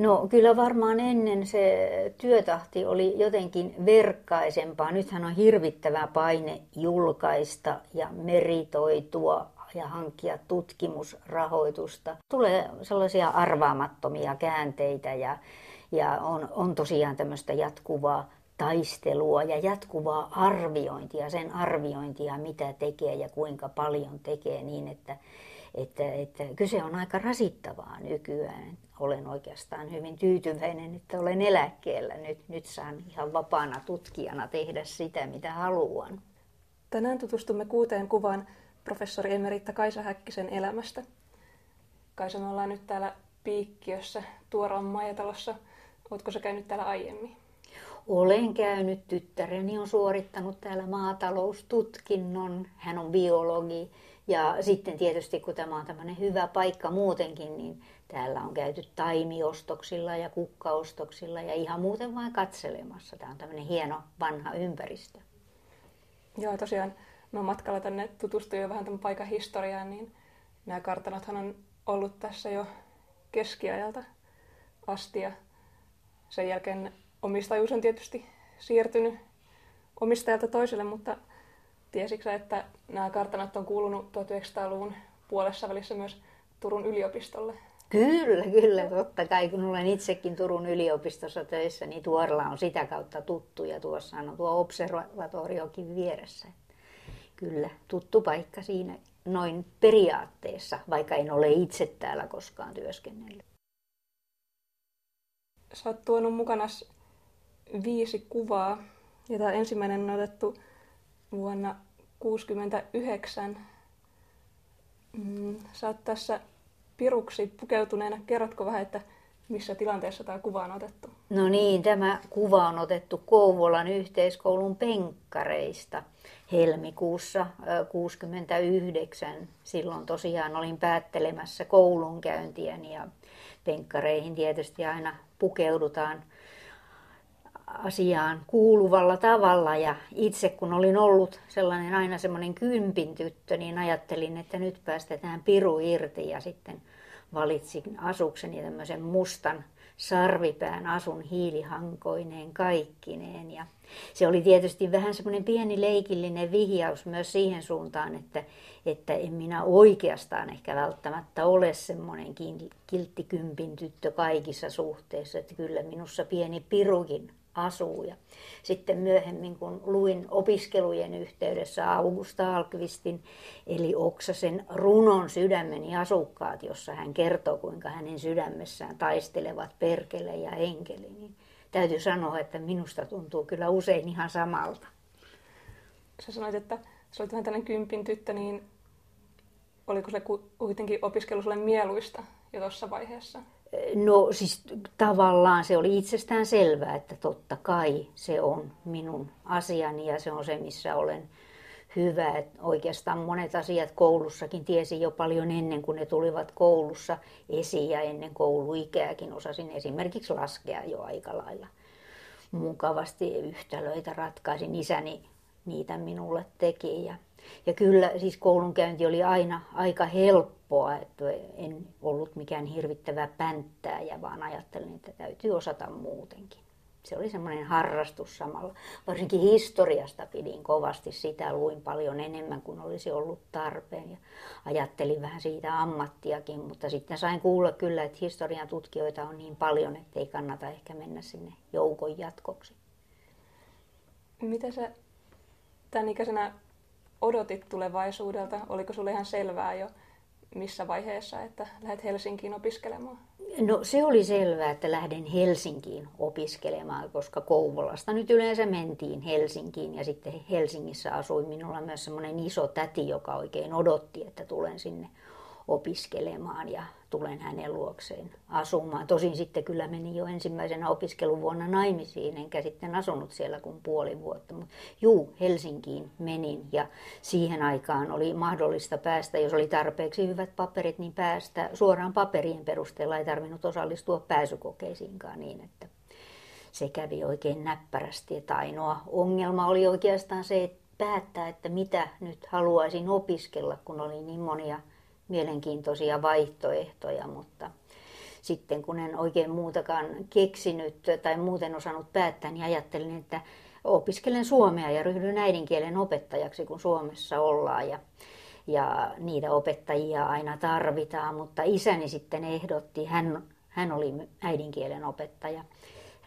No kyllä varmaan ennen se työtahti oli jotenkin verkkaisempaa. Nythän on hirvittävä paine julkaista ja meritoitua ja hankkia tutkimusrahoitusta. Tulee sellaisia arvaamattomia käänteitä ja, ja on, on tosiaan tämmöistä jatkuvaa taistelua ja jatkuvaa arviointia, sen arviointia, mitä tekee ja kuinka paljon tekee niin, että, että, että kyse on aika rasittavaa nykyään. Olen oikeastaan hyvin tyytyväinen, että olen eläkkeellä. Nyt, nyt saan ihan vapaana tutkijana tehdä sitä, mitä haluan. Tänään tutustumme kuuteen kuvaan professori Emeritta Kaisa Häkkisen elämästä. Kaisa, me ollaan nyt täällä Piikkiössä Tuoron majatalossa. Oletko sä käynyt täällä aiemmin? Olen käynyt, tyttäreni on suorittanut täällä maataloustutkinnon, hän on biologi. Ja sitten tietysti kun tämä on tämmöinen hyvä paikka muutenkin, niin täällä on käyty taimiostoksilla ja kukkaostoksilla ja ihan muuten vain katselemassa. Tämä on tämmöinen hieno vanha ympäristö. Joo, tosiaan no matkalla tänne tutustuin jo vähän tämän paikan historiaan, niin nämä kartanothan on ollut tässä jo keskiajalta asti ja sen jälkeen omistajuus on tietysti siirtynyt omistajalta toiselle, mutta tiesitkö että nämä kartanot on kuulunut 1900-luvun puolessa välissä myös Turun yliopistolle? Kyllä, kyllä, totta kai. Kun olen itsekin Turun yliopistossa töissä, niin Tuorla on sitä kautta tuttu ja tuossa on tuo observatoriokin vieressä. Kyllä, tuttu paikka siinä noin periaatteessa, vaikka en ole itse täällä koskaan työskennellyt. Sä oot tuonut mukana viisi kuvaa. Ja tämä ensimmäinen on otettu vuonna 1969. Mm, sä oot tässä piruksi pukeutuneena. Kerrotko vähän, että missä tilanteessa tämä kuva on otettu? No niin, tämä kuva on otettu Kouvolan yhteiskoulun penkkareista helmikuussa 1969. Silloin tosiaan olin päättelemässä koulunkäyntiäni ja penkkareihin tietysti aina pukeudutaan asiaan kuuluvalla tavalla. Ja itse kun olin ollut sellainen aina semmoinen kympin tyttö, niin ajattelin, että nyt päästetään piru irti. Ja sitten valitsin asukseni tämmöisen mustan sarvipään asun hiilihankoineen kaikkineen. Ja se oli tietysti vähän semmoinen pieni leikillinen vihjaus myös siihen suuntaan, että, että en minä oikeastaan ehkä välttämättä ole semmoinen kilttikympin tyttö kaikissa suhteissa, että kyllä minussa pieni pirukin asuu. Ja sitten myöhemmin, kun luin opiskelujen yhteydessä Augusta Alkvistin, eli Oksasen runon Sydämeni asukkaat, jossa hän kertoo, kuinka hänen sydämessään taistelevat perkele ja enkeli, niin täytyy sanoa, että minusta tuntuu kyllä usein ihan samalta. Sä sanoit, että sä olit vähän tällainen kympin tyttö, niin oliko se kuitenkin opiskelu sulle mieluista jo tuossa vaiheessa? No siis tavallaan se oli itsestään selvää, että totta kai se on minun asiani ja se on se, missä olen hyvä. Että oikeastaan monet asiat koulussakin tiesi jo paljon ennen kuin ne tulivat koulussa esiin ja ennen kouluikääkin osasin esimerkiksi laskea jo aika lailla mukavasti yhtälöitä ratkaisin. Isäni niitä minulle teki ja ja kyllä siis koulunkäynti oli aina aika helppoa, että en ollut mikään hirvittävä pänttääjä, vaan ajattelin, että täytyy osata muutenkin. Se oli semmoinen harrastus samalla. Varsinkin historiasta pidin kovasti sitä, luin paljon enemmän kuin olisi ollut tarpeen ja ajattelin vähän siitä ammattiakin, mutta sitten sain kuulla kyllä, että historian tutkijoita on niin paljon, että ei kannata ehkä mennä sinne joukon jatkoksi. Mitä sä tämän ikäisenä odotit tulevaisuudelta? Oliko sulle ihan selvää jo missä vaiheessa, että lähdet Helsinkiin opiskelemaan? No se oli selvää, että lähden Helsinkiin opiskelemaan, koska Kouvolasta nyt yleensä mentiin Helsinkiin ja sitten Helsingissä asui minulla myös semmoinen iso täti, joka oikein odotti, että tulen sinne opiskelemaan ja tulen hänen luokseen asumaan. Tosin sitten kyllä meni jo ensimmäisenä opiskeluvuonna naimisiin, enkä sitten asunut siellä kuin puoli vuotta. Mutta juu, Helsinkiin menin ja siihen aikaan oli mahdollista päästä, jos oli tarpeeksi hyvät paperit, niin päästä suoraan paperien perusteella. Ei tarvinnut osallistua pääsykokeisiinkaan niin, että se kävi oikein näppärästi. Että ainoa ongelma oli oikeastaan se, että päättää, että mitä nyt haluaisin opiskella, kun oli niin monia mielenkiintoisia vaihtoehtoja, mutta sitten kun en oikein muutakaan keksinyt tai muuten osannut päättää, niin ajattelin, että opiskelen suomea ja ryhdyn äidinkielen opettajaksi, kun Suomessa ollaan. Ja, ja niitä opettajia aina tarvitaan, mutta isäni sitten ehdotti, hän, hän oli äidinkielen opettaja,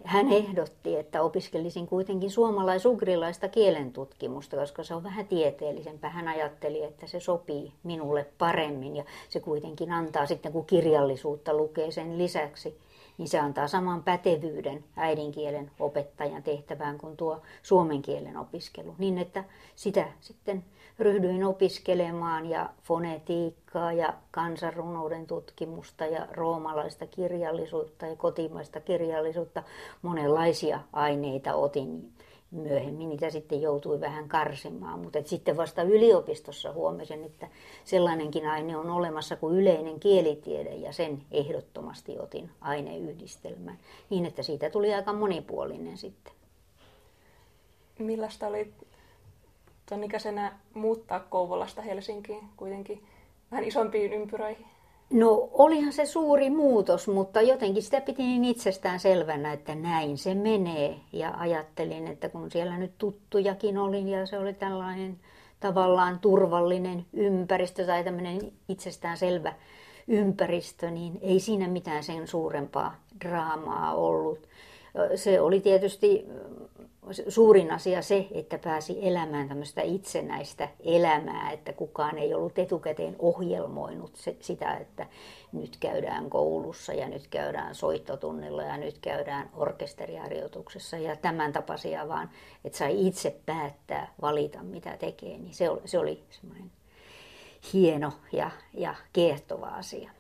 hän ehdotti, että opiskelisin kuitenkin suomalais-ugrilaista kielentutkimusta, koska se on vähän tieteellisempää. Hän ajatteli, että se sopii minulle paremmin ja se kuitenkin antaa sitten, kun kirjallisuutta lukee sen lisäksi, niin se antaa saman pätevyyden äidinkielen opettajan tehtävään kuin tuo suomen kielen opiskelu. Niin että sitä sitten ryhdyin opiskelemaan ja fonetiikkaa ja kansanrunouden tutkimusta ja roomalaista kirjallisuutta ja kotimaista kirjallisuutta. Monenlaisia aineita otin myöhemmin niitä sitten joutui vähän karsimaan, mutta sitten vasta yliopistossa huomasin, että sellainenkin aine on olemassa kuin yleinen kielitiede ja sen ehdottomasti otin aineyhdistelmään niin, että siitä tuli aika monipuolinen sitten. Millaista oli tuon ikäisenä muuttaa Kouvolasta Helsinkiin kuitenkin vähän isompiin ympyröihin? No olihan se suuri muutos, mutta jotenkin sitä piti niin itsestään selvänä, että näin se menee. Ja ajattelin, että kun siellä nyt tuttujakin olin ja se oli tällainen tavallaan turvallinen ympäristö tai tämmöinen itsestään selvä ympäristö, niin ei siinä mitään sen suurempaa draamaa ollut. Se oli tietysti suurin asia se, että pääsi elämään tämmöistä itsenäistä elämää, että kukaan ei ollut etukäteen ohjelmoinut se, sitä, että nyt käydään koulussa ja nyt käydään soittotunnilla ja nyt käydään orkesteriharjoituksessa ja tämän tapaisia vaan, että sai itse päättää, valita mitä tekee, niin se oli, se oli semmoinen hieno ja, ja kiehtova asia.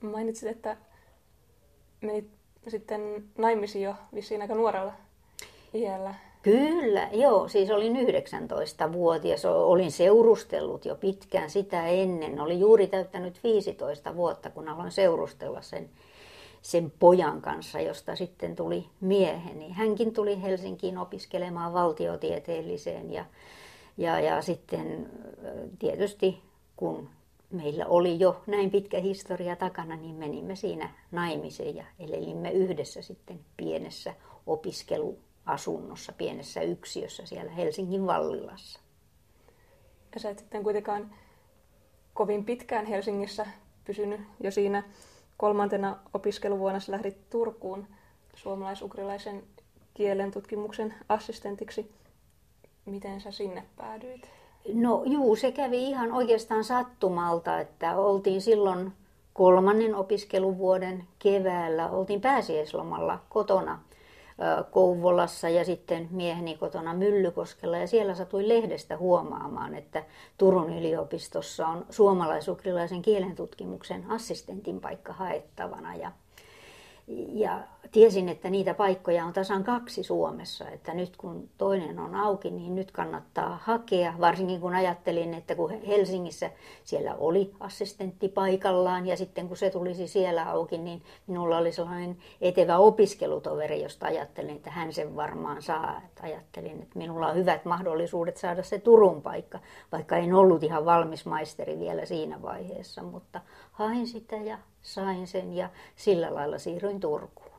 Mainitsit, että menit sitten naimisiin jo vissiin aika nuorella iällä. Kyllä, joo. Siis olin 19-vuotias. Olin seurustellut jo pitkään sitä ennen. Oli juuri täyttänyt 15 vuotta, kun aloin seurustella sen, sen pojan kanssa, josta sitten tuli mieheni. Hänkin tuli Helsinkiin opiskelemaan valtiotieteelliseen ja, ja, ja sitten tietysti kun meillä oli jo näin pitkä historia takana, niin menimme siinä naimiseen ja elelimme yhdessä sitten pienessä opiskeluasunnossa, pienessä yksiössä siellä Helsingin Vallilassa. Ja sä et sitten kuitenkaan kovin pitkään Helsingissä pysynyt jo siinä kolmantena opiskeluvuonna sä lähdit Turkuun suomalais-ukrilaisen kielen tutkimuksen assistentiksi. Miten sä sinne päädyit? No juu, se kävi ihan oikeastaan sattumalta, että oltiin silloin kolmannen opiskeluvuoden keväällä, oltiin pääsiäislomalla kotona Kouvolassa ja sitten mieheni kotona Myllykoskella. Ja siellä satui lehdestä huomaamaan, että Turun yliopistossa on suomalaisukrilaisen kielentutkimuksen assistentin paikka haettavana. Ja ja tiesin, että niitä paikkoja on tasan kaksi Suomessa, että nyt kun toinen on auki, niin nyt kannattaa hakea. Varsinkin kun ajattelin, että kun Helsingissä siellä oli assistentti paikallaan ja sitten kun se tulisi siellä auki, niin minulla oli sellainen etevä opiskelutoveri, josta ajattelin, että hän sen varmaan saa. Että ajattelin, että minulla on hyvät mahdollisuudet saada se Turun paikka, vaikka en ollut ihan valmis maisteri vielä siinä vaiheessa, mutta hain sitä ja sain sen ja sillä lailla siirryin Turkuun.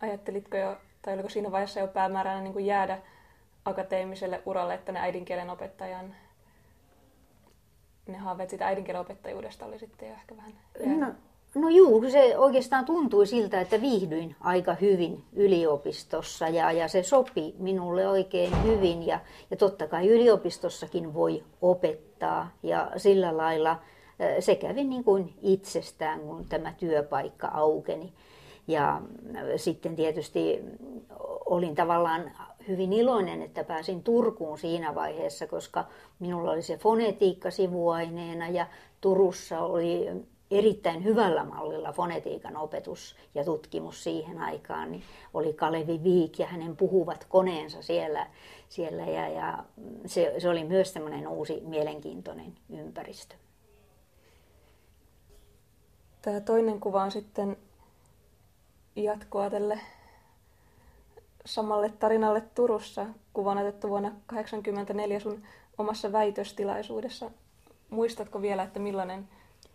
Ajattelitko jo, tai oliko siinä vaiheessa jo päämääränä niin kuin jäädä akateemiselle uralle, että ne äidinkielen opettajan ne haaveet sitä äidinkielen opettajuudesta oli sitten jo ehkä vähän No, no juu, se oikeastaan tuntui siltä, että viihdyin aika hyvin yliopistossa ja, ja se sopi minulle oikein hyvin. Ja, ja totta kai yliopistossakin voi opettaa ja sillä lailla se kävi niin kuin itsestään, kun tämä työpaikka aukeni. Ja sitten tietysti olin tavallaan hyvin iloinen, että pääsin Turkuun siinä vaiheessa, koska minulla oli se fonetiikka sivuaineena ja Turussa oli erittäin hyvällä mallilla fonetiikan opetus ja tutkimus siihen aikaan, niin oli Kalevi Viik ja hänen puhuvat koneensa siellä, siellä ja, ja se, se oli myös semmoinen uusi mielenkiintoinen ympäristö. Tämä toinen kuva on sitten jatkoa tälle samalle tarinalle Turussa. Kuva on otettu vuonna 1984 sun omassa väitöstilaisuudessa. Muistatko vielä, että millainen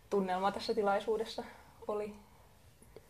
tunnelma tässä tilaisuudessa oli?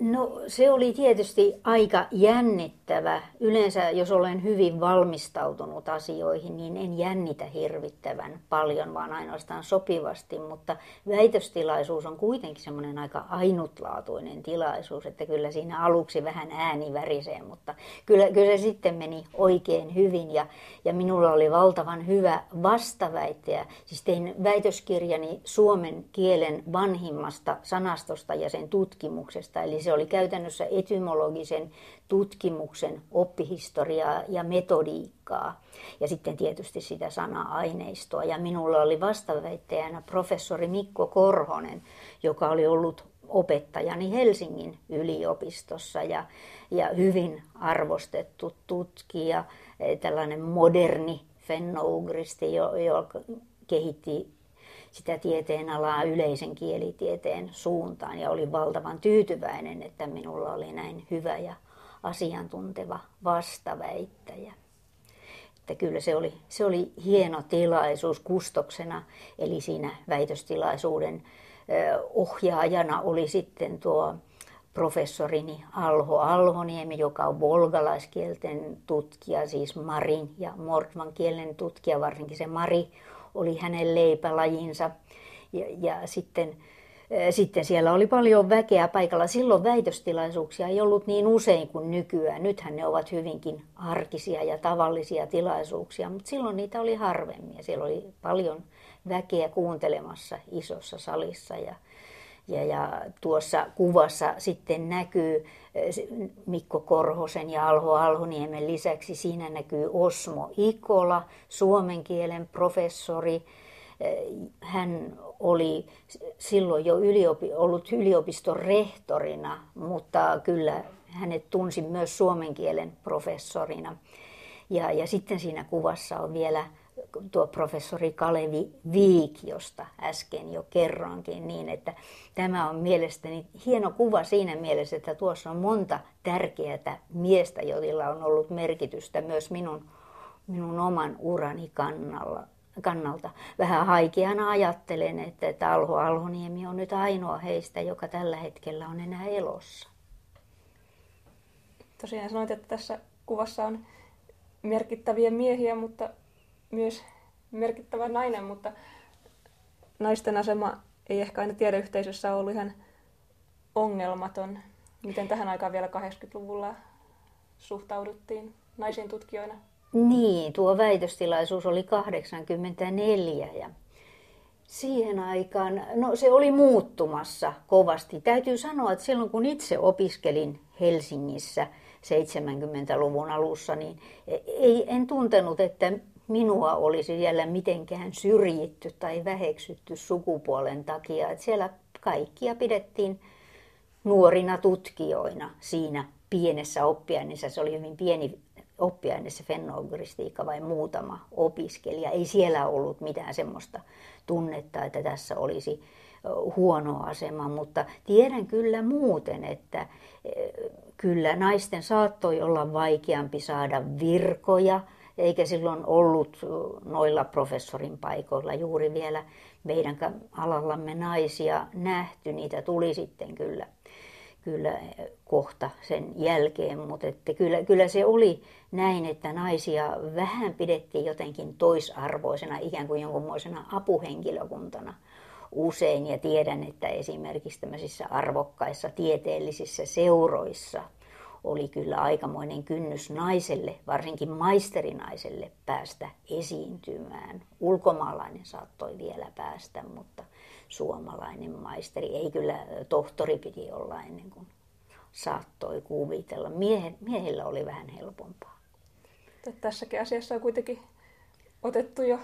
No se oli tietysti aika jännittävä. Yleensä jos olen hyvin valmistautunut asioihin, niin en jännitä hirvittävän paljon, vaan ainoastaan sopivasti. Mutta väitöstilaisuus on kuitenkin semmoinen aika ainutlaatuinen tilaisuus, että kyllä siinä aluksi vähän ääni värisee, mutta kyllä, kyllä se sitten meni oikein hyvin. Ja, ja minulla oli valtavan hyvä vastaväittäjä. Siis tein väitöskirjani suomen kielen vanhimmasta sanastosta ja sen tutkimuksesta, eli se oli käytännössä etymologisen tutkimuksen oppihistoriaa ja metodiikkaa. Ja sitten tietysti sitä sana-aineistoa. Ja minulla oli vastaväittäjänä professori Mikko Korhonen, joka oli ollut opettajani Helsingin yliopistossa ja, ja hyvin arvostettu tutkija, tällainen moderni fennougristi, joka kehitti sitä tieteen alaa yleisen kielitieteen suuntaan ja olin valtavan tyytyväinen, että minulla oli näin hyvä ja asiantunteva vastaväittäjä. Että kyllä se oli, se oli hieno tilaisuus kustoksena, eli siinä väitöstilaisuuden ohjaajana oli sitten tuo professorini Alho Alhoniemi, joka on volgalaiskielten tutkija, siis Marin ja Mordvan kielen tutkija, varsinkin se Mari oli hänen leipälajinsa. Ja, ja sitten, sitten siellä oli paljon väkeä paikalla. Silloin väitöstilaisuuksia ei ollut niin usein kuin nykyään. Nythän ne ovat hyvinkin arkisia ja tavallisia tilaisuuksia, mutta silloin niitä oli harvemmin. Siellä oli paljon väkeä kuuntelemassa isossa salissa. Ja, ja, ja tuossa kuvassa sitten näkyy Mikko Korhosen ja Alho Alhoniemen lisäksi siinä näkyy Osmo Ikola, suomen kielen professori. Hän oli silloin jo yliopi, ollut yliopiston rehtorina, mutta kyllä hänet tunsi myös suomen kielen professorina. Ja, ja sitten siinä kuvassa on vielä tuo professori Kalevi Viik, josta äsken jo kerroinkin, niin että tämä on mielestäni hieno kuva siinä mielessä, että tuossa on monta tärkeää miestä, joilla on ollut merkitystä myös minun, minun oman urani kannalla, kannalta. Vähän haikeana ajattelen, että, että Alho Alhoniemi on nyt ainoa heistä, joka tällä hetkellä on enää elossa. Tosiaan sanoit, että tässä kuvassa on merkittäviä miehiä, mutta myös merkittävä nainen, mutta naisten asema ei ehkä aina tiedeyhteisössä ollut ihan ongelmaton. Miten tähän aikaan vielä 80-luvulla suhtauduttiin naisiin tutkijoina? Niin, tuo väitöstilaisuus oli 84 ja siihen aikaan, no se oli muuttumassa kovasti. Täytyy sanoa, että silloin kun itse opiskelin Helsingissä 70-luvun alussa, niin ei, en tuntenut, että minua olisi vielä mitenkään syrjitty tai väheksytty sukupuolen takia. Että siellä kaikkia pidettiin nuorina tutkijoina siinä pienessä oppiaineessa. Se oli hyvin pieni oppiaine se fennougristiikka vai muutama opiskelija. Ei siellä ollut mitään semmoista tunnetta, että tässä olisi huono asema, mutta tiedän kyllä muuten, että kyllä naisten saattoi olla vaikeampi saada virkoja – eikä silloin ollut noilla professorin paikoilla juuri vielä meidän alallamme naisia nähty. Niitä tuli sitten kyllä, kyllä kohta sen jälkeen, mutta että kyllä, kyllä se oli näin, että naisia vähän pidettiin jotenkin toisarvoisena, ikään kuin jonkunmoisena apuhenkilökuntana usein. Ja tiedän, että esimerkiksi tämmöisissä arvokkaissa tieteellisissä seuroissa – oli kyllä aikamoinen kynnys naiselle, varsinkin maisterinaiselle, päästä esiintymään. Ulkomaalainen saattoi vielä päästä, mutta suomalainen maisteri, ei kyllä tohtori piti olla ennen kuin saattoi kuvitella. Miehen, miehillä oli vähän helpompaa. Tässäkin asiassa on kuitenkin otettu jo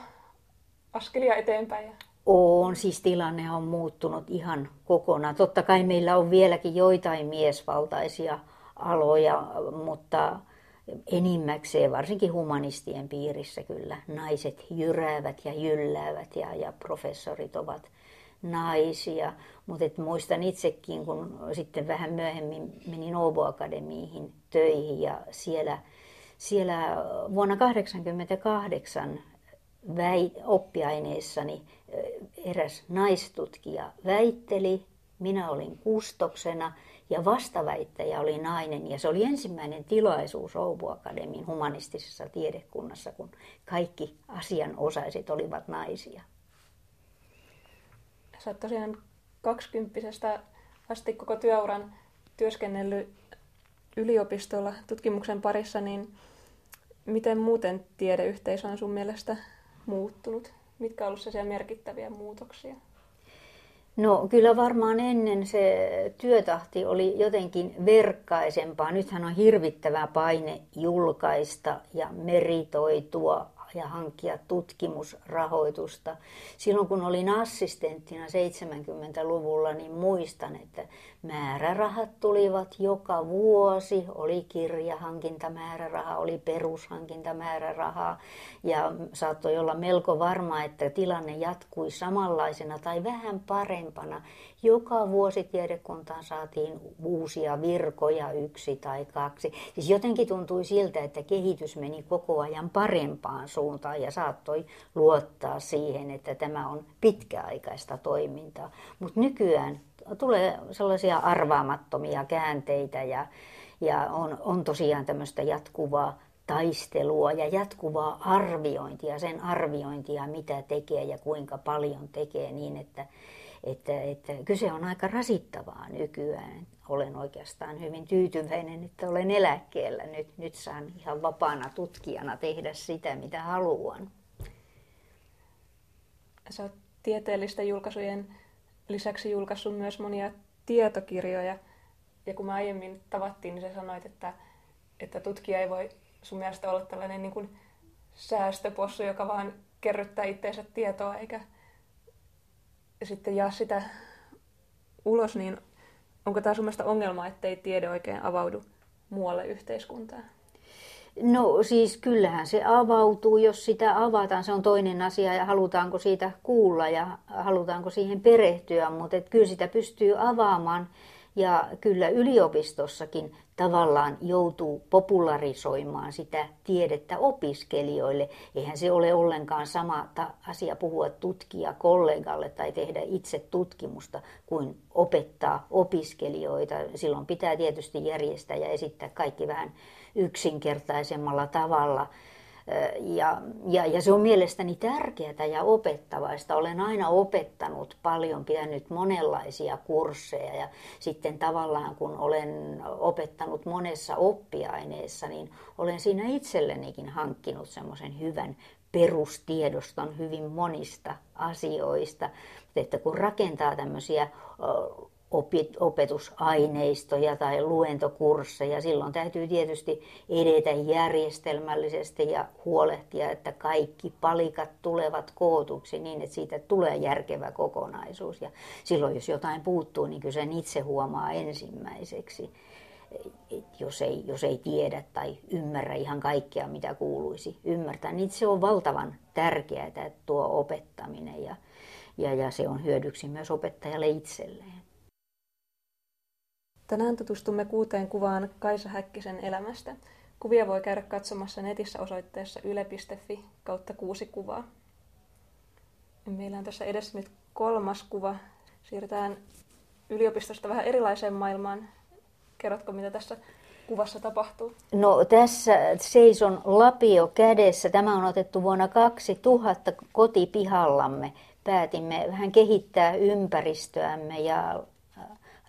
askelia eteenpäin. On, siis tilanne on muuttunut ihan kokonaan. Totta kai meillä on vieläkin joitain miesvaltaisia aloja, mutta enimmäkseen, varsinkin humanistien piirissä kyllä, naiset jyräävät ja jylläävät ja, ja professorit ovat naisia. Mutta muistan itsekin, kun sitten vähän myöhemmin menin Åbo Akademiihin töihin ja siellä, siellä vuonna 1988 väi, oppiaineessani eräs naistutkija väitteli, minä olin kustoksena ja vastaväittäjä oli nainen. Ja se oli ensimmäinen tilaisuus Oubu Akademin humanistisessa tiedekunnassa, kun kaikki asianosaiset olivat naisia. Sä oot tosiaan kaksikymppisestä asti koko työuran työskennellyt yliopistolla tutkimuksen parissa, niin miten muuten tiedeyhteisö on sun mielestä muuttunut? Mitkä ollut sellaisia merkittäviä muutoksia? No kyllä varmaan ennen se työtahti oli jotenkin verkkaisempaa. Nythän on hirvittävä paine julkaista ja meritoitua ja hankkia tutkimusrahoitusta. Silloin kun olin assistenttina 70-luvulla, niin muistan, että määrärahat tulivat joka vuosi. Oli kirjahankintamääräraha, oli perushankintamääräraha ja saattoi olla melko varma, että tilanne jatkui samanlaisena tai vähän parempana. Joka vuosi tiedekuntaan saatiin uusia virkoja, yksi tai kaksi. Siis jotenkin tuntui siltä, että kehitys meni koko ajan parempaan suuntaan ja saattoi luottaa siihen, että tämä on pitkäaikaista toimintaa. Mutta nykyään tulee sellaisia arvaamattomia käänteitä ja, ja on, on tosiaan tämmöistä jatkuvaa taistelua ja jatkuvaa arviointia, sen arviointia, mitä tekee ja kuinka paljon tekee niin, että, että, että kyse on aika rasittavaa nykyään. Olen oikeastaan hyvin tyytyväinen, että olen eläkkeellä. Nyt, nyt saan ihan vapaana tutkijana tehdä sitä, mitä haluan. Sä oot tieteellisten julkaisujen lisäksi julkaissut myös monia tietokirjoja. Ja kun me aiemmin tavattiin, niin sä sanoit, että, että tutkija ei voi sun mielestä olla tällainen niin kuin säästöpossu, joka vaan kerryttää itseensä tietoa eikä sitten jaa sitä ulos, niin onko tämä sun mielestä ongelma, ettei tiede oikein avaudu muualle yhteiskuntaan? No siis kyllähän se avautuu, jos sitä avataan, se on toinen asia ja halutaanko siitä kuulla ja halutaanko siihen perehtyä, mutta kyllä sitä pystyy avaamaan ja kyllä yliopistossakin tavallaan joutuu popularisoimaan sitä tiedettä opiskelijoille. Eihän se ole ollenkaan sama asia puhua tutkija kollegalle tai tehdä itse tutkimusta kuin opettaa opiskelijoita. Silloin pitää tietysti järjestää ja esittää kaikki vähän yksinkertaisemmalla tavalla. Ja, ja, ja se on mielestäni tärkeää ja opettavaista. Olen aina opettanut paljon, pitänyt monenlaisia kursseja ja sitten tavallaan kun olen opettanut monessa oppiaineessa, niin olen siinä itsellenikin hankkinut semmoisen hyvän perustiedoston hyvin monista asioista. Että kun rakentaa tämmöisiä opetusaineistoja tai luentokursseja. Silloin täytyy tietysti edetä järjestelmällisesti ja huolehtia, että kaikki palikat tulevat kootuksi niin, että siitä tulee järkevä kokonaisuus. Ja silloin, jos jotain puuttuu, niin kyllä sen itse huomaa ensimmäiseksi, jos ei, jos ei tiedä tai ymmärrä ihan kaikkea, mitä kuuluisi ymmärtää. Niin se on valtavan tärkeää, tuo opettaminen ja, ja, ja se on hyödyksi myös opettajalle itselleen. Tänään tutustumme kuuteen kuvaan Kaisa Häkkisen elämästä. Kuvia voi käydä katsomassa netissä osoitteessa yle.fi kautta kuusi kuvaa. Meillä on tässä edessä nyt kolmas kuva. Siirrytään yliopistosta vähän erilaiseen maailmaan. Kerrotko, mitä tässä kuvassa tapahtuu? No tässä seison lapio kädessä. Tämä on otettu vuonna 2000 kotipihallamme. Päätimme vähän kehittää ympäristöämme ja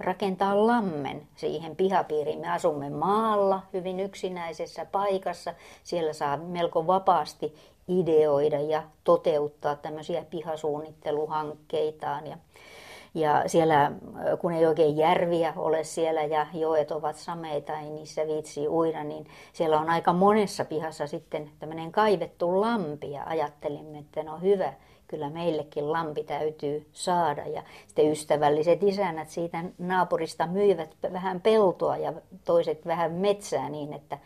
rakentaa lammen siihen pihapiiriin. Me asumme maalla hyvin yksinäisessä paikassa. Siellä saa melko vapaasti ideoida ja toteuttaa tämmöisiä pihasuunnitteluhankkeitaan. Ja, ja siellä, kun ei oikein järviä ole siellä ja joet ovat sameita, ei niissä viitsi uida, niin siellä on aika monessa pihassa sitten tämmöinen kaivettu lampi ja ajattelimme, että no hyvä, kyllä meillekin lampi täytyy saada. Ja sitten ystävälliset isännät siitä naapurista myivät vähän peltoa ja toiset vähän metsää niin, että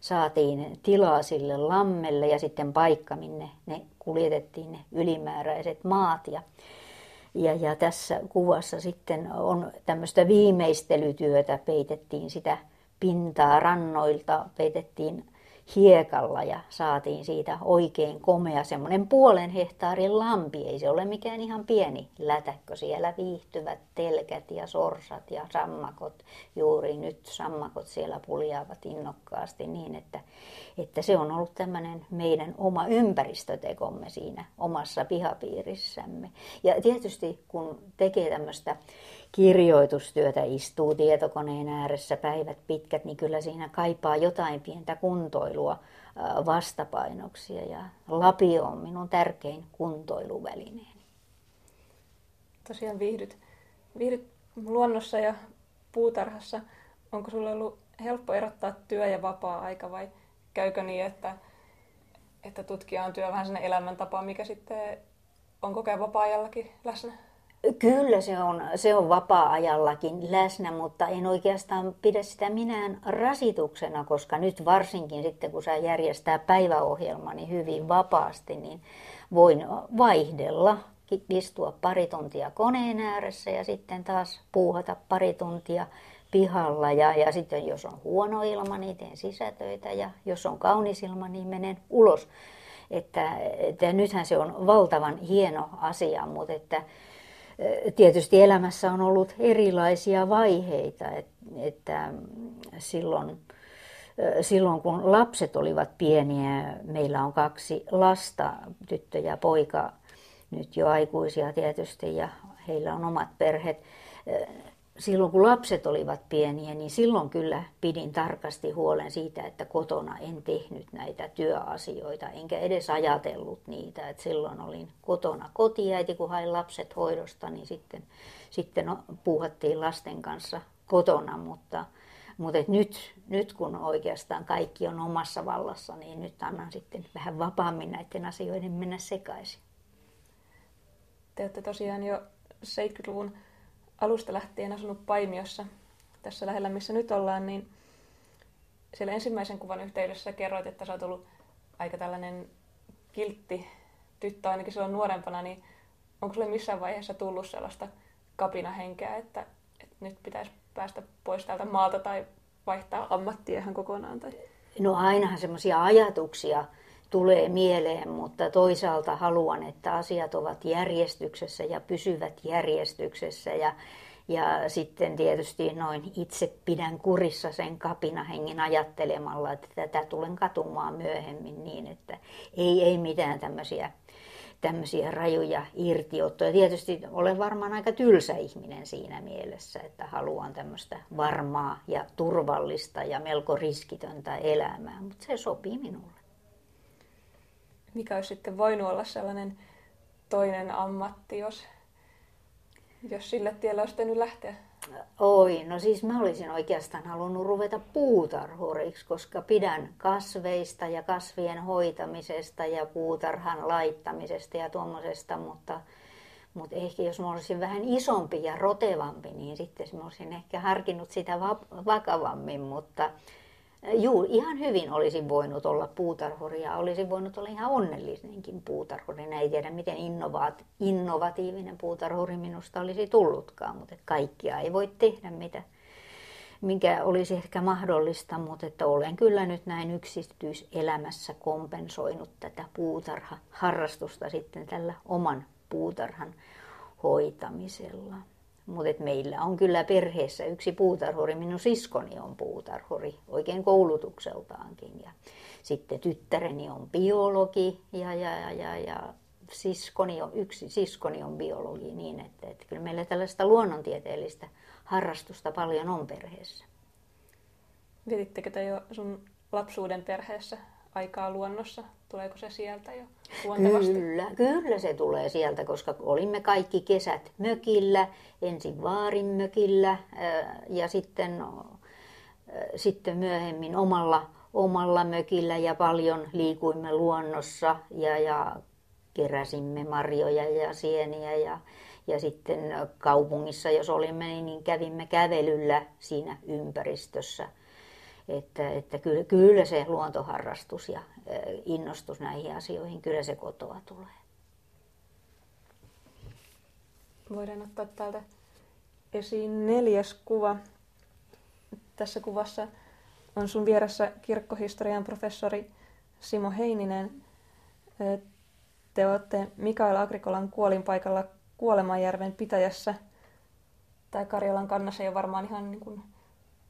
saatiin tilaa sille lammelle ja sitten paikka, minne ne kuljetettiin ne ylimääräiset maat. Ja, ja, ja tässä kuvassa sitten on tämmöistä viimeistelytyötä, peitettiin sitä pintaa rannoilta, peitettiin hiekalla ja saatiin siitä oikein komea semmoinen puolen hehtaarin lampi. Ei se ole mikään ihan pieni lätäkkö. Siellä viihtyvät telkät ja sorsat ja sammakot. Juuri nyt sammakot siellä puljaavat innokkaasti niin, että, että se on ollut tämmöinen meidän oma ympäristötekomme siinä omassa pihapiirissämme. Ja tietysti kun tekee tämmöistä kirjoitustyötä, istuu tietokoneen ääressä päivät pitkät, niin kyllä siinä kaipaa jotain pientä kuntoilua vastapainoksia. Ja lapio on minun tärkein kuntoiluvälineeni. Tosiaan viihdyt, viihdyt luonnossa ja puutarhassa. Onko sinulle ollut helppo erottaa työ ja vapaa-aika vai käykö niin, että, että tutkija on työ vähän sellainen elämäntapa, mikä sitten on koko ajan vapaa-ajallakin läsnä? Kyllä se on, se on vapaa-ajallakin läsnä, mutta en oikeastaan pidä sitä minään rasituksena, koska nyt varsinkin sitten kun saa järjestää päiväohjelmani hyvin vapaasti, niin voin vaihdella, istua pari tuntia koneen ääressä ja sitten taas puuhata pari tuntia pihalla. Ja, ja sitten jos on huono ilma, niin teen sisätöitä ja jos on kaunis ilma, niin menen ulos. Että, että nythän se on valtavan hieno asia, mutta että tietysti elämässä on ollut erilaisia vaiheita, että silloin, silloin kun lapset olivat pieniä, meillä on kaksi lasta, tyttö ja poika, nyt jo aikuisia tietysti ja heillä on omat perheet, silloin kun lapset olivat pieniä, niin silloin kyllä pidin tarkasti huolen siitä, että kotona en tehnyt näitä työasioita, enkä edes ajatellut niitä. Että silloin olin kotona kotiäiti, kun hain lapset hoidosta, niin sitten, sitten puuhattiin lasten kanssa kotona, mutta, mutta et nyt, nyt kun oikeastaan kaikki on omassa vallassa, niin nyt annan sitten vähän vapaammin näiden asioiden mennä sekaisin. Te olette tosiaan jo 70-luvun alusta lähtien asunut Paimiossa, tässä lähellä missä nyt ollaan, niin siellä ensimmäisen kuvan yhteydessä kerroit, että sä oot ollut aika tällainen kiltti tyttö ainakin silloin nuorempana, niin onko sulle missään vaiheessa tullut sellaista kapinahenkeä, että, että nyt pitäisi päästä pois täältä maalta tai vaihtaa ammattia ihan kokonaan? Tai... No ainahan semmoisia ajatuksia tulee mieleen, mutta toisaalta haluan, että asiat ovat järjestyksessä ja pysyvät järjestyksessä ja ja sitten tietysti noin itse pidän kurissa sen kapinahengen ajattelemalla, että tätä tulen katumaan myöhemmin niin, että ei, ei mitään tämmöisiä, tämmöisiä rajuja irtiottoja. Tietysti olen varmaan aika tylsä ihminen siinä mielessä, että haluan tämmöistä varmaa ja turvallista ja melko riskitöntä elämää, mutta se sopii minulle mikä olisi sitten voinut olla sellainen toinen ammatti, jos, jos sille tielle olisi tehnyt lähteä? Oi, no siis mä olisin oikeastaan halunnut ruveta puutarhuriksi, koska pidän kasveista ja kasvien hoitamisesta ja puutarhan laittamisesta ja tuommoisesta, mutta, mutta ehkä jos mä olisin vähän isompi ja rotevampi, niin sitten mä olisin ehkä harkinnut sitä vakavammin, mutta Juu, ihan hyvin olisin voinut olla puutarhuri ja olisin voinut olla ihan onnellinenkin puutarhuri. Ei tiedä, miten innovaat, innovatiivinen puutarhuri minusta olisi tullutkaan, mutta kaikkia ei voi tehdä, mitä, mikä olisi ehkä mahdollista, mutta että olen kyllä nyt näin yksityiselämässä kompensoinut tätä puutarha-harrastusta sitten tällä oman puutarhan hoitamisella. Mutta meillä on kyllä perheessä yksi puutarhuri. Minun siskoni on puutarhuri oikein koulutukseltaankin. Ja sitten tyttäreni on biologi ja, ja, ja, ja, ja siskoni on, yksi siskoni on biologi. Niin että, että kyllä meillä tällaista luonnontieteellistä harrastusta paljon on perheessä. Vietittekö te jo sun lapsuuden perheessä aikaa luonnossa? Tuleeko se sieltä jo? Kyllä, kyllä se tulee sieltä, koska olimme kaikki kesät mökillä, ensin Vaarin mökillä ja sitten, sitten myöhemmin omalla, omalla mökillä ja paljon liikuimme luonnossa ja, ja keräsimme marjoja ja sieniä ja, ja sitten kaupungissa, jos olimme, niin kävimme kävelyllä siinä ympäristössä – että, että kyllä, kyllä se luontoharrastus ja innostus näihin asioihin, kyllä se kotoa tulee. Voidaan ottaa täältä esiin neljäs kuva. Tässä kuvassa on sun vieressä kirkkohistorian professori Simo Heininen. Te olette Mikael Agrikolan kuolinpaikalla Kuolemajärven pitäjässä. Tämä Karjalan kannassa ei ole varmaan ihan niin kuin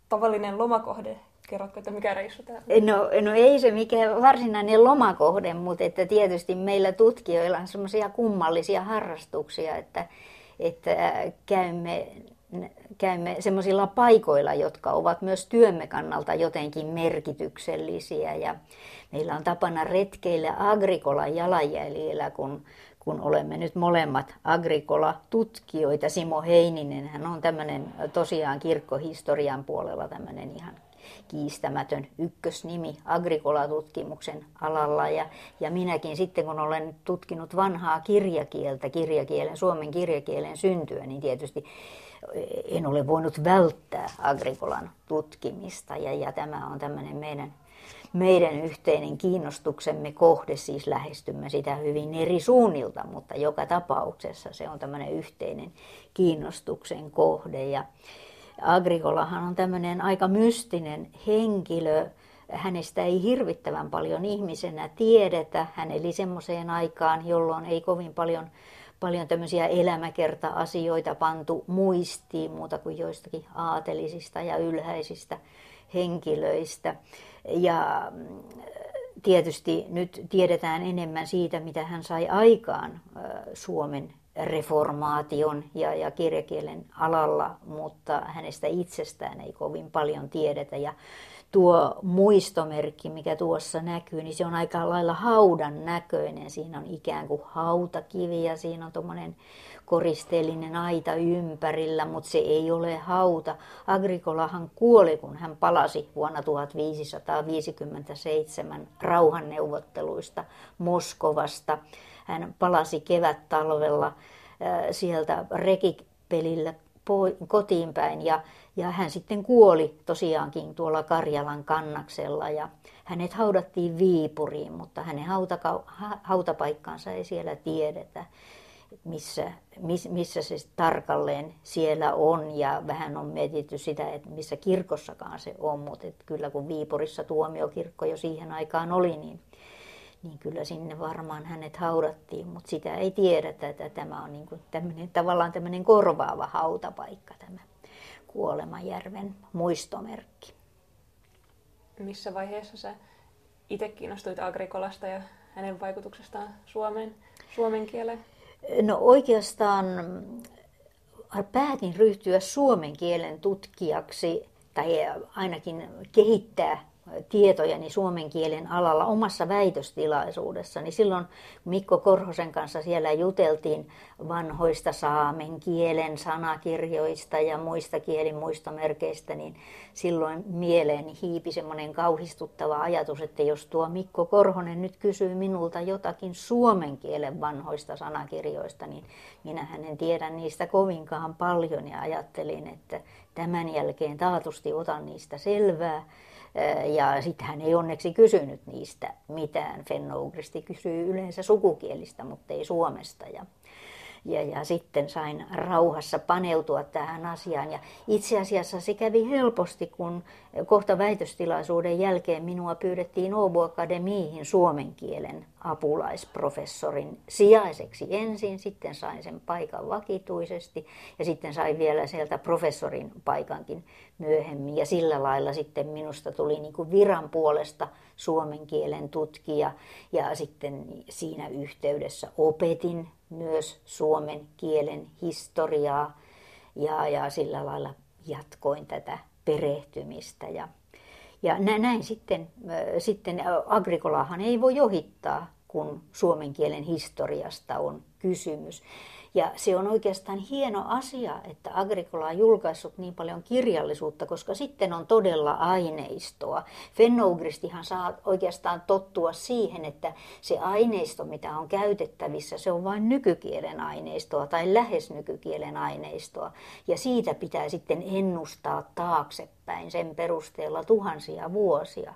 tavallinen lomakohde. Kerrotko, että mikä reissu tämä on? No, no ei se mikään varsinainen lomakohde, mutta että tietysti meillä tutkijoilla on semmoisia kummallisia harrastuksia, että, että käymme käymme semmoisilla paikoilla, jotka ovat myös työmme kannalta jotenkin merkityksellisiä. Ja meillä on tapana retkeillä Agrikolan jalanjäljellä, kun, kun olemme nyt molemmat Agrikola-tutkijoita. Simo Heininen, hän on tämmöinen tosiaan kirkkohistorian puolella tämmöinen ihan kiistämätön ykkösnimi Agrikola-tutkimuksen alalla. Ja, ja minäkin sitten, kun olen tutkinut vanhaa kirjakieltä, kirjakielen, suomen kirjakielen syntyä, niin tietysti en ole voinut välttää Agrikolan tutkimista. Ja, ja tämä on tämmöinen meidän, meidän yhteinen kiinnostuksemme kohde, siis lähestymme sitä hyvin eri suunnilta, mutta joka tapauksessa se on tämmöinen yhteinen kiinnostuksen kohde. Ja Agrikolahan on tämmöinen aika mystinen henkilö, hänestä ei hirvittävän paljon ihmisenä tiedetä. Hän eli semmoiseen aikaan, jolloin ei kovin paljon paljon tämmöisiä elämäkerta-asioita pantu muistiin muuta kuin joistakin aatelisista ja ylhäisistä henkilöistä. Ja mm, tietysti nyt tiedetään enemmän siitä, mitä hän sai aikaan Suomen reformaation ja, ja kirjakielen alalla, mutta hänestä itsestään ei kovin paljon tiedetä. Ja tuo muistomerkki, mikä tuossa näkyy, niin se on aika lailla haudan näköinen. Siinä on ikään kuin hautakivi ja siinä on tuommoinen koristeellinen aita ympärillä, mutta se ei ole hauta. Agrikolahan kuoli, kun hän palasi vuonna 1557 rauhanneuvotteluista Moskovasta. Hän palasi kevät-talvella sieltä rekipelillä kotiin päin ja ja hän sitten kuoli tosiaankin tuolla Karjalan kannaksella ja hänet haudattiin Viipuriin, mutta hänen hautaka- hautapaikkaansa ei siellä tiedetä, missä, missä se tarkalleen siellä on. Ja vähän on mietitty sitä, että missä kirkossakaan se on, mutta että kyllä kun Viipurissa tuomiokirkko jo siihen aikaan oli, niin, niin kyllä sinne varmaan hänet haudattiin, mutta sitä ei tiedetä, että tämä on niin kuin tämmöinen, tavallaan tämmöinen korvaava hautapaikka tämä. Kuolemajärven muistomerkki. Missä vaiheessa sä itse kiinnostuit Agrikolasta ja hänen vaikutuksestaan Suomeen, suomen kieleen? No oikeastaan päätin ryhtyä suomen kielen tutkijaksi tai ainakin kehittää tietojani suomen kielen alalla omassa väitöstilaisuudessani. Silloin Mikko Korhosen kanssa siellä juteltiin vanhoista saamen kielen sanakirjoista ja muista kielimuistomerkeistä, niin silloin mieleeni hiipi semmoinen kauhistuttava ajatus, että jos tuo Mikko Korhonen nyt kysyy minulta jotakin suomen kielen vanhoista sanakirjoista, niin minä en tiedä niistä kovinkaan paljon ja ajattelin, että tämän jälkeen taatusti otan niistä selvää ja sitten hän ei onneksi kysynyt niistä mitään. Fennougristi kysyy yleensä sukukielistä, mutta ei Suomesta. Ja ja, ja sitten sain rauhassa paneutua tähän asiaan. Ja itse asiassa se kävi helposti, kun kohta väitöstilaisuuden jälkeen minua pyydettiin Åbo Akademiihin suomen kielen apulaisprofessorin sijaiseksi ensin, sitten sain sen paikan vakituisesti ja sitten sain vielä sieltä professorin paikankin myöhemmin. Ja sillä lailla sitten minusta tuli niin kuin viran puolesta suomen kielen tutkija ja sitten siinä yhteydessä opetin myös suomen kielen historiaa ja, ja sillä lailla jatkoin tätä perehtymistä. Ja, ja näin sitten, sitten Agrikolahan ei voi ohittaa, kun suomen kielen historiasta on kysymys. Ja se on oikeastaan hieno asia, että Agricola on julkaissut niin paljon kirjallisuutta, koska sitten on todella aineistoa. Fennougristihan saa oikeastaan tottua siihen, että se aineisto, mitä on käytettävissä, se on vain nykykielen aineistoa tai lähes nykykielen aineistoa. Ja siitä pitää sitten ennustaa taaksepäin sen perusteella tuhansia vuosia.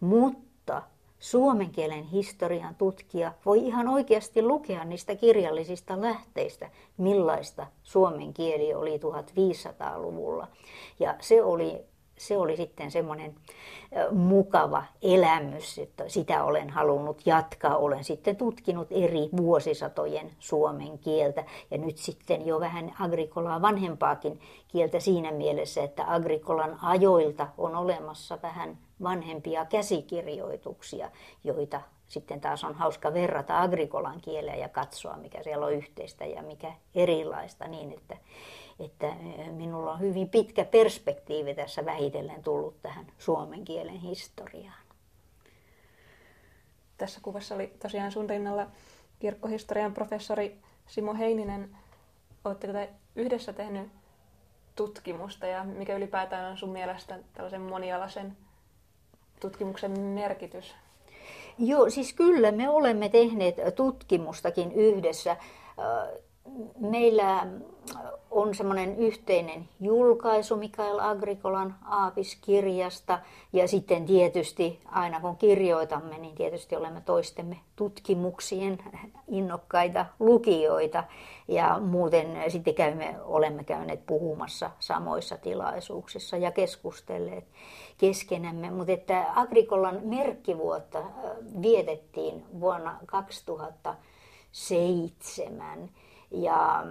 Mutta suomen kielen historian tutkija voi ihan oikeasti lukea niistä kirjallisista lähteistä, millaista suomen kieli oli 1500-luvulla. Ja se oli se oli sitten semmoinen mukava elämys, että sitä olen halunnut jatkaa. Olen sitten tutkinut eri vuosisatojen suomen kieltä ja nyt sitten jo vähän Agrikolaa vanhempaakin kieltä siinä mielessä, että Agrikolan ajoilta on olemassa vähän vanhempia käsikirjoituksia, joita sitten taas on hauska verrata Agrikolan kieleä ja katsoa, mikä siellä on yhteistä ja mikä erilaista, niin että, että eh, minulla on hyvin pitkä perspektiivi tässä vähitellen tullut tähän suomen kielen historiaan. Tässä kuvassa oli tosiaan sun rinnalla kirkkohistorian professori Simo Heininen. Oletteko te yhdessä tehnyt tutkimusta ja mikä ylipäätään on sun mielestä tällaisen monialaisen tutkimuksen merkitys? Joo, siis kyllä me olemme tehneet tutkimustakin yhdessä. Meillä on semmoinen yhteinen julkaisu Mikael Agrikolan Aapiskirjasta. Ja sitten tietysti aina kun kirjoitamme, niin tietysti olemme toistemme tutkimuksien innokkaita lukijoita. Ja muuten sitten käymme, olemme käyneet puhumassa samoissa tilaisuuksissa ja keskustelleet keskenämme. Mutta että Agrikolan merkkivuotta vietettiin vuonna 2007 ja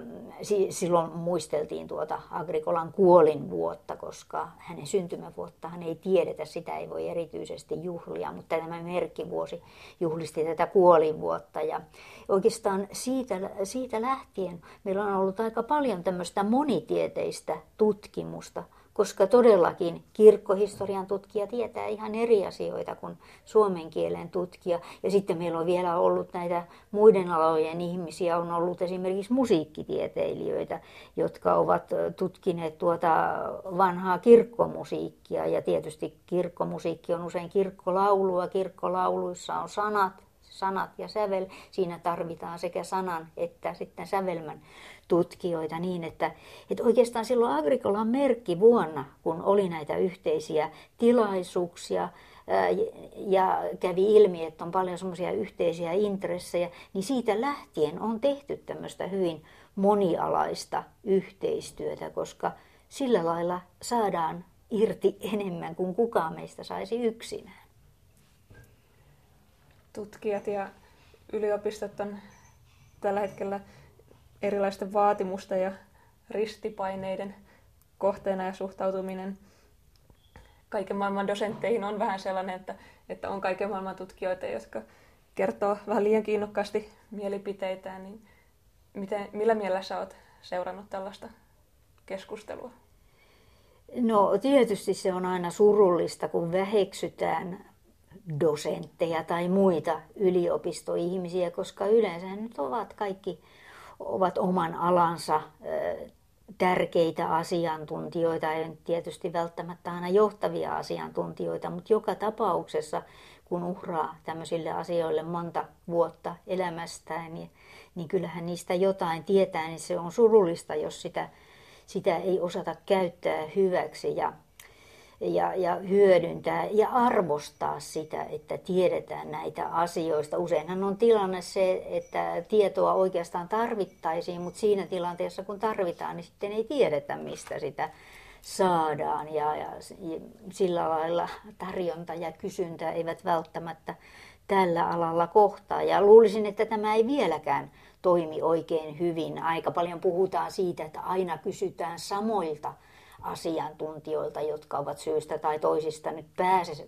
silloin muisteltiin tuota Agrikolan kuolin vuotta, koska hänen syntymävuottaan ei tiedetä, sitä ei voi erityisesti juhlia, mutta tämä merkkivuosi juhlisti tätä kuolinvuotta. Ja oikeastaan siitä, siitä lähtien meillä on ollut aika paljon tämmöistä monitieteistä tutkimusta koska todellakin kirkkohistorian tutkija tietää ihan eri asioita kuin suomen kielen tutkija. Ja sitten meillä on vielä ollut näitä muiden alojen ihmisiä, on ollut esimerkiksi musiikkitieteilijöitä, jotka ovat tutkineet tuota vanhaa kirkkomusiikkia. Ja tietysti kirkkomusiikki on usein kirkkolaulua, kirkkolauluissa on sanat, sanat ja sävel. Siinä tarvitaan sekä sanan että sitten sävelmän tutkijoita niin, että, että oikeastaan silloin Agrikolan merkki vuonna, kun oli näitä yhteisiä tilaisuuksia ja kävi ilmi, että on paljon semmoisia yhteisiä intressejä, niin siitä lähtien on tehty tämmöistä hyvin monialaista yhteistyötä, koska sillä lailla saadaan irti enemmän kuin kukaan meistä saisi yksinään. Tutkijat ja yliopistot on tällä hetkellä erilaisten vaatimusten ja ristipaineiden kohteena ja suhtautuminen kaiken maailman dosentteihin on vähän sellainen, että, että on kaiken maailman tutkijoita, jotka kertoo vähän liian kiinnokkaasti mielipiteitään, niin miten, millä mielellä sä oot seurannut tällaista keskustelua? No tietysti se on aina surullista, kun väheksytään dosentteja tai muita yliopistoihmisiä, koska yleensä nyt ovat kaikki ovat oman alansa tärkeitä asiantuntijoita, ei tietysti välttämättä aina johtavia asiantuntijoita, mutta joka tapauksessa, kun uhraa tämmöisille asioille monta vuotta elämästään, niin, niin kyllähän niistä jotain tietää, niin se on surullista, jos sitä, sitä ei osata käyttää hyväksi. Ja ja, ja hyödyntää ja arvostaa sitä, että tiedetään näitä asioista. Useinhan on tilanne se, että tietoa oikeastaan tarvittaisiin, mutta siinä tilanteessa kun tarvitaan, niin sitten ei tiedetä, mistä sitä saadaan. Ja, ja sillä lailla tarjonta ja kysyntä eivät välttämättä tällä alalla kohtaa. Ja luulisin, että tämä ei vieläkään toimi oikein hyvin. Aika paljon puhutaan siitä, että aina kysytään samoilta asiantuntijoilta, jotka ovat syystä tai toisista nyt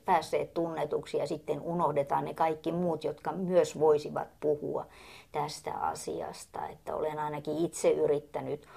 päässeet tunnetuksi ja sitten unohdetaan ne kaikki muut, jotka myös voisivat puhua tästä asiasta. Että olen ainakin itse yrittänyt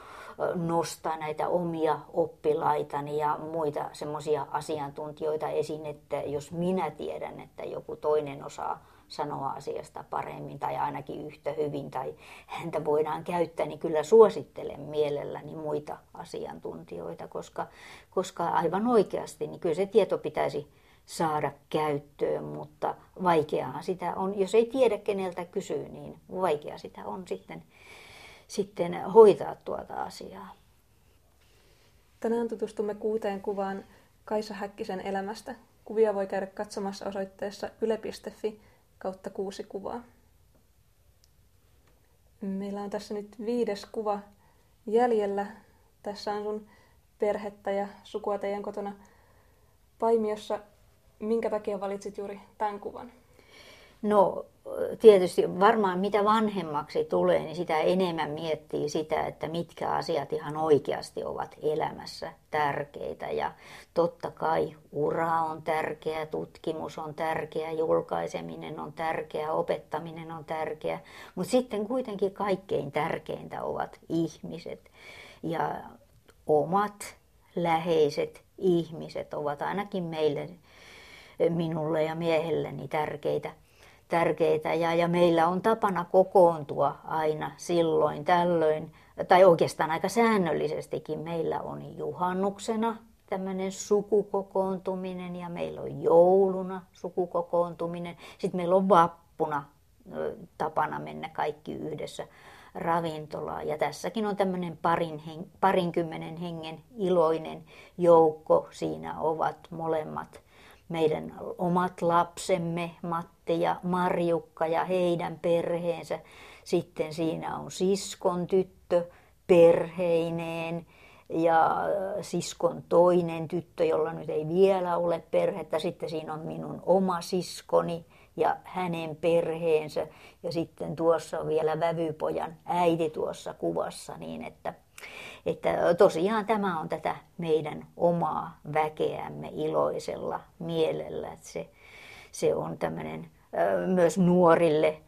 nostaa näitä omia oppilaitani ja muita semmoisia asiantuntijoita esiin, että jos minä tiedän, että joku toinen osaa sanoa asiasta paremmin tai ainakin yhtä hyvin tai häntä voidaan käyttää, niin kyllä suosittelen mielelläni muita asiantuntijoita, koska, koska aivan oikeasti niin kyllä se tieto pitäisi saada käyttöön, mutta vaikeaa sitä on, jos ei tiedä keneltä kysyy, niin vaikea sitä on sitten, sitten hoitaa tuota asiaa. Tänään tutustumme kuuteen kuvaan Kaisa Häkkisen elämästä. Kuvia voi käydä katsomassa osoitteessa yle.fi kautta kuusi kuvaa. Meillä on tässä nyt viides kuva jäljellä. Tässä on sun perhettä ja sukua teidän kotona Paimiossa, minkä takia valitsit juuri tämän kuvan? No tietysti varmaan mitä vanhemmaksi tulee, niin sitä enemmän miettii sitä, että mitkä asiat ihan oikeasti ovat elämässä tärkeitä. Ja totta kai ura on tärkeä, tutkimus on tärkeä, julkaiseminen on tärkeä, opettaminen on tärkeä. Mutta sitten kuitenkin kaikkein tärkeintä ovat ihmiset. Ja omat läheiset ihmiset ovat ainakin meille, minulle ja miehelleni tärkeitä tärkeitä ja, ja meillä on tapana kokoontua aina silloin tällöin, tai oikeastaan aika säännöllisestikin meillä on juhannuksena tämmöinen sukukokoontuminen ja meillä on jouluna sukukokoontuminen. Sitten meillä on vappuna tapana mennä kaikki yhdessä ravintolaan. Ja tässäkin on tämmöinen parin parinkymmenen hengen iloinen joukko. Siinä ovat molemmat meidän omat lapsemme, Matti ja Marjukka ja heidän perheensä. Sitten siinä on siskon tyttö perheineen ja siskon toinen tyttö, jolla nyt ei vielä ole perhettä. Sitten siinä on minun oma siskoni ja hänen perheensä. Ja sitten tuossa on vielä vävypojan äiti tuossa kuvassa niin, että että tosiaan tämä on tätä meidän omaa väkeämme iloisella mielellä. Että se, se on tämmöinen myös nuorille,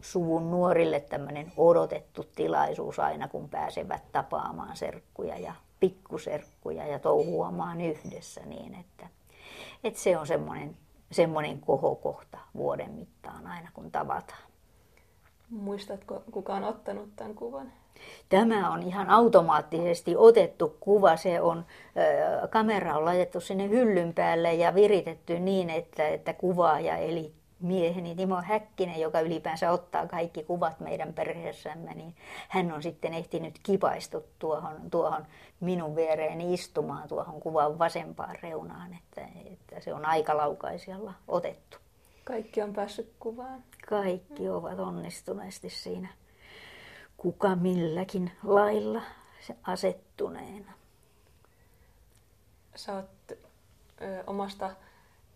suvun nuorille tämmöinen odotettu tilaisuus aina, kun pääsevät tapaamaan serkkuja ja pikkuserkkuja ja touhuamaan yhdessä niin, että, että se on semmoinen, semmoinen kohokohta vuoden mittaan aina, kun tavataan. Muistatko, kuka on ottanut tämän kuvan? Tämä on ihan automaattisesti otettu kuva. Se on, kamera on laitettu sinne hyllyn päälle ja viritetty niin, että, että kuvaaja eli mieheni Timo Häkkinen, joka ylipäänsä ottaa kaikki kuvat meidän perheessämme, niin hän on sitten ehtinyt kipaistut tuohon, tuohon minun viereeni istumaan tuohon kuvan vasempaan reunaan, että, että se on aikalaukaisella otettu. Kaikki on päässyt kuvaan. Kaikki ovat onnistuneesti siinä kuka milläkin lailla asettuneena. Sä oot ö, omasta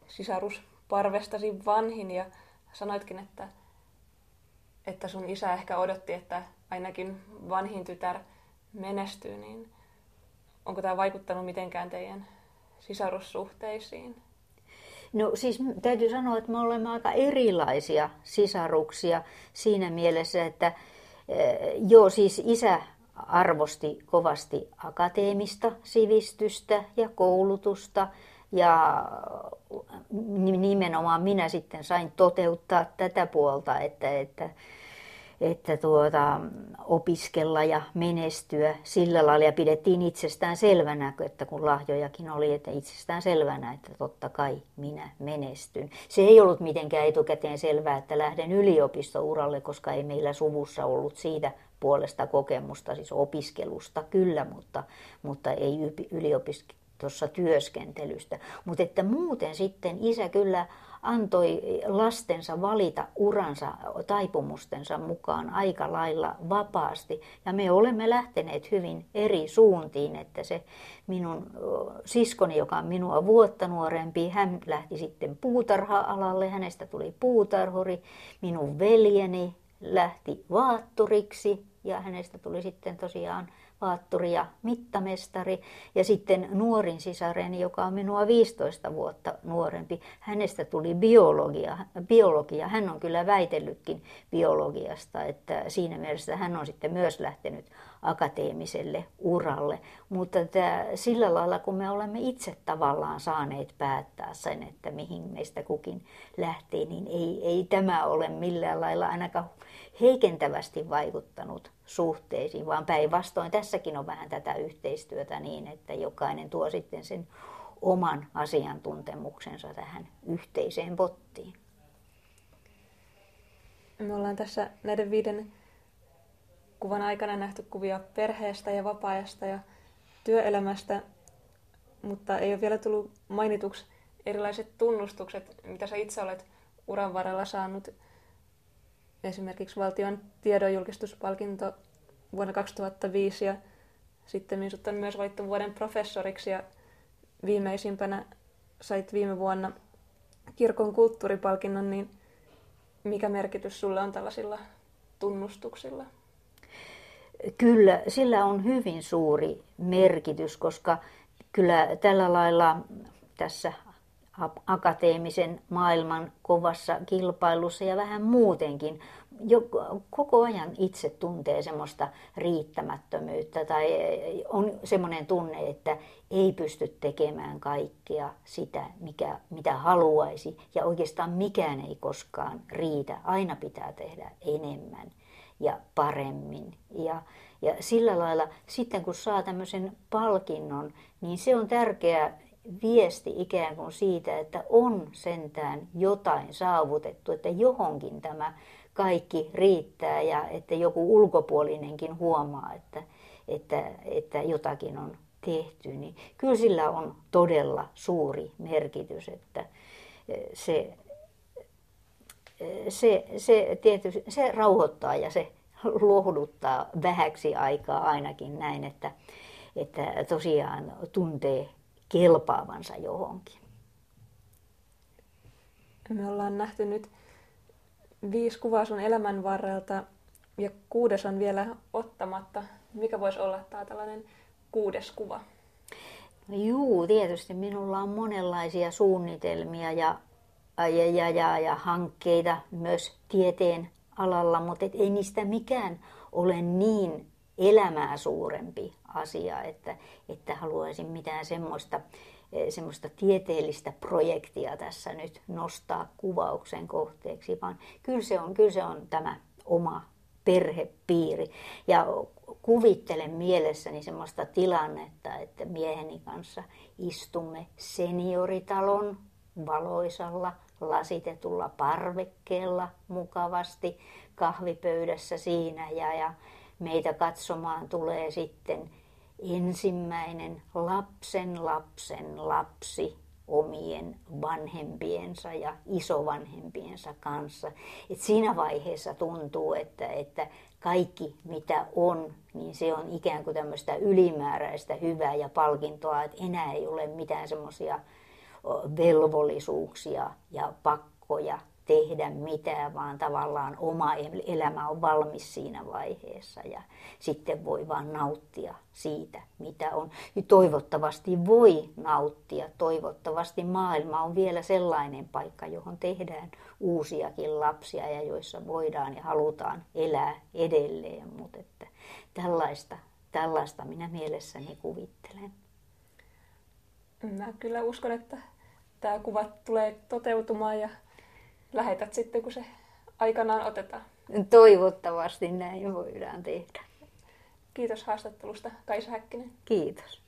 sisarusparvestasi vanhin ja sanoitkin, että, että sun isä ehkä odotti, että ainakin vanhin tytär menestyy, niin onko tämä vaikuttanut mitenkään teidän sisarussuhteisiin? No siis täytyy sanoa, että me olemme aika erilaisia sisaruksia siinä mielessä, että Joo, siis isä arvosti kovasti akateemista sivistystä ja koulutusta ja nimenomaan minä sitten sain toteuttaa tätä puolta, että, että että tuota, opiskella ja menestyä sillä lailla ja pidettiin itsestään selvänä, että kun lahjojakin oli, että itsestään selvänä, että totta kai minä menestyn. Se ei ollut mitenkään etukäteen selvää, että lähden yliopistouralle, koska ei meillä suvussa ollut siitä puolesta kokemusta, siis opiskelusta kyllä, mutta, mutta ei yliopistossa työskentelystä. Mutta että muuten sitten isä kyllä antoi lastensa valita uransa taipumustensa mukaan aika lailla vapaasti. Ja me olemme lähteneet hyvin eri suuntiin, että se minun siskoni, joka on minua vuotta nuorempi, hän lähti sitten puutarha-alalle, hänestä tuli puutarhuri. Minun veljeni lähti vaatturiksi ja hänestä tuli sitten tosiaan vaatturi ja mittamestari. Ja sitten nuorin sisareni, joka on minua 15 vuotta nuorempi, hänestä tuli biologia. biologia. Hän on kyllä väitellytkin biologiasta, että siinä mielessä hän on sitten myös lähtenyt akateemiselle uralle. Mutta tämä, sillä lailla, kun me olemme itse tavallaan saaneet päättää sen, että mihin meistä kukin lähtee, niin ei, ei tämä ole millään lailla ainakaan heikentävästi vaikuttanut suhteisiin, vaan päinvastoin tässäkin on vähän tätä yhteistyötä niin, että jokainen tuo sitten sen oman asiantuntemuksensa tähän yhteiseen pottiin. Me ollaan tässä näiden viiden kuvan aikana nähty kuvia perheestä ja vapaa-ajasta ja työelämästä, mutta ei ole vielä tullut mainituksi erilaiset tunnustukset, mitä sä itse olet uran varrella saanut esimerkiksi valtion tiedonjulkistuspalkinto vuonna 2005 ja sitten minut on myös valittu vuoden professoriksi ja viimeisimpänä sait viime vuonna kirkon kulttuuripalkinnon, niin mikä merkitys sulle on tällaisilla tunnustuksilla? Kyllä, sillä on hyvin suuri merkitys, koska kyllä tällä lailla tässä akateemisen maailman kovassa kilpailussa ja vähän muutenkin jo koko ajan itse tuntee semmoista riittämättömyyttä tai on semmoinen tunne, että ei pysty tekemään kaikkea sitä, mikä, mitä haluaisi ja oikeastaan mikään ei koskaan riitä. Aina pitää tehdä enemmän ja paremmin. Ja, ja sillä lailla sitten kun saa tämmöisen palkinnon, niin se on tärkeä viesti ikään kuin siitä, että on sentään jotain saavutettu, että johonkin tämä kaikki riittää ja että joku ulkopuolinenkin huomaa, että, että, että jotakin on tehty, niin kyllä sillä on todella suuri merkitys, että se, se, se, tietysti, se rauhoittaa ja se lohduttaa vähäksi aikaa ainakin näin, että, että tosiaan tuntee kelpaavansa johonkin. Me ollaan nähty nyt viisi kuvaa sun elämän varrelta ja kuudes on vielä ottamatta. Mikä voisi olla tämä tällainen kuudes kuva? Juu, tietysti minulla on monenlaisia suunnitelmia ja, ja, ja, ja, ja hankkeita myös tieteen alalla, mutta et ei niistä mikään ole niin elämää suurempi asia, että, että haluaisin mitään semmoista, eh, semmoista tieteellistä projektia tässä nyt nostaa kuvauksen kohteeksi, vaan kyllä se on, kyllä se on tämä oma perhepiiri. Ja kuvittelen mielessäni semmoista tilannetta, että mieheni kanssa istumme senioritalon valoisalla lasitetulla parvekkeella mukavasti kahvipöydässä siinä ja, ja meitä katsomaan tulee sitten ensimmäinen lapsen lapsen lapsi omien vanhempiensa ja isovanhempiensa kanssa. Et siinä vaiheessa tuntuu, että, että kaikki mitä on, niin se on ikään kuin tämmöistä ylimääräistä hyvää ja palkintoa, että enää ei ole mitään semmoisia velvollisuuksia ja pakkoja tehdä mitään, vaan tavallaan oma elämä on valmis siinä vaiheessa ja sitten voi vaan nauttia siitä, mitä on. Ja toivottavasti voi nauttia, toivottavasti maailma on vielä sellainen paikka, johon tehdään uusiakin lapsia ja joissa voidaan ja halutaan elää edelleen, mutta että tällaista, tällaista minä mielessäni kuvittelen. Mä kyllä uskon, että tämä kuva tulee toteutumaan ja lähetät sitten, kun se aikanaan otetaan. Toivottavasti näin voidaan tehdä. Kiitos haastattelusta, Kaisa Häkkinen. Kiitos.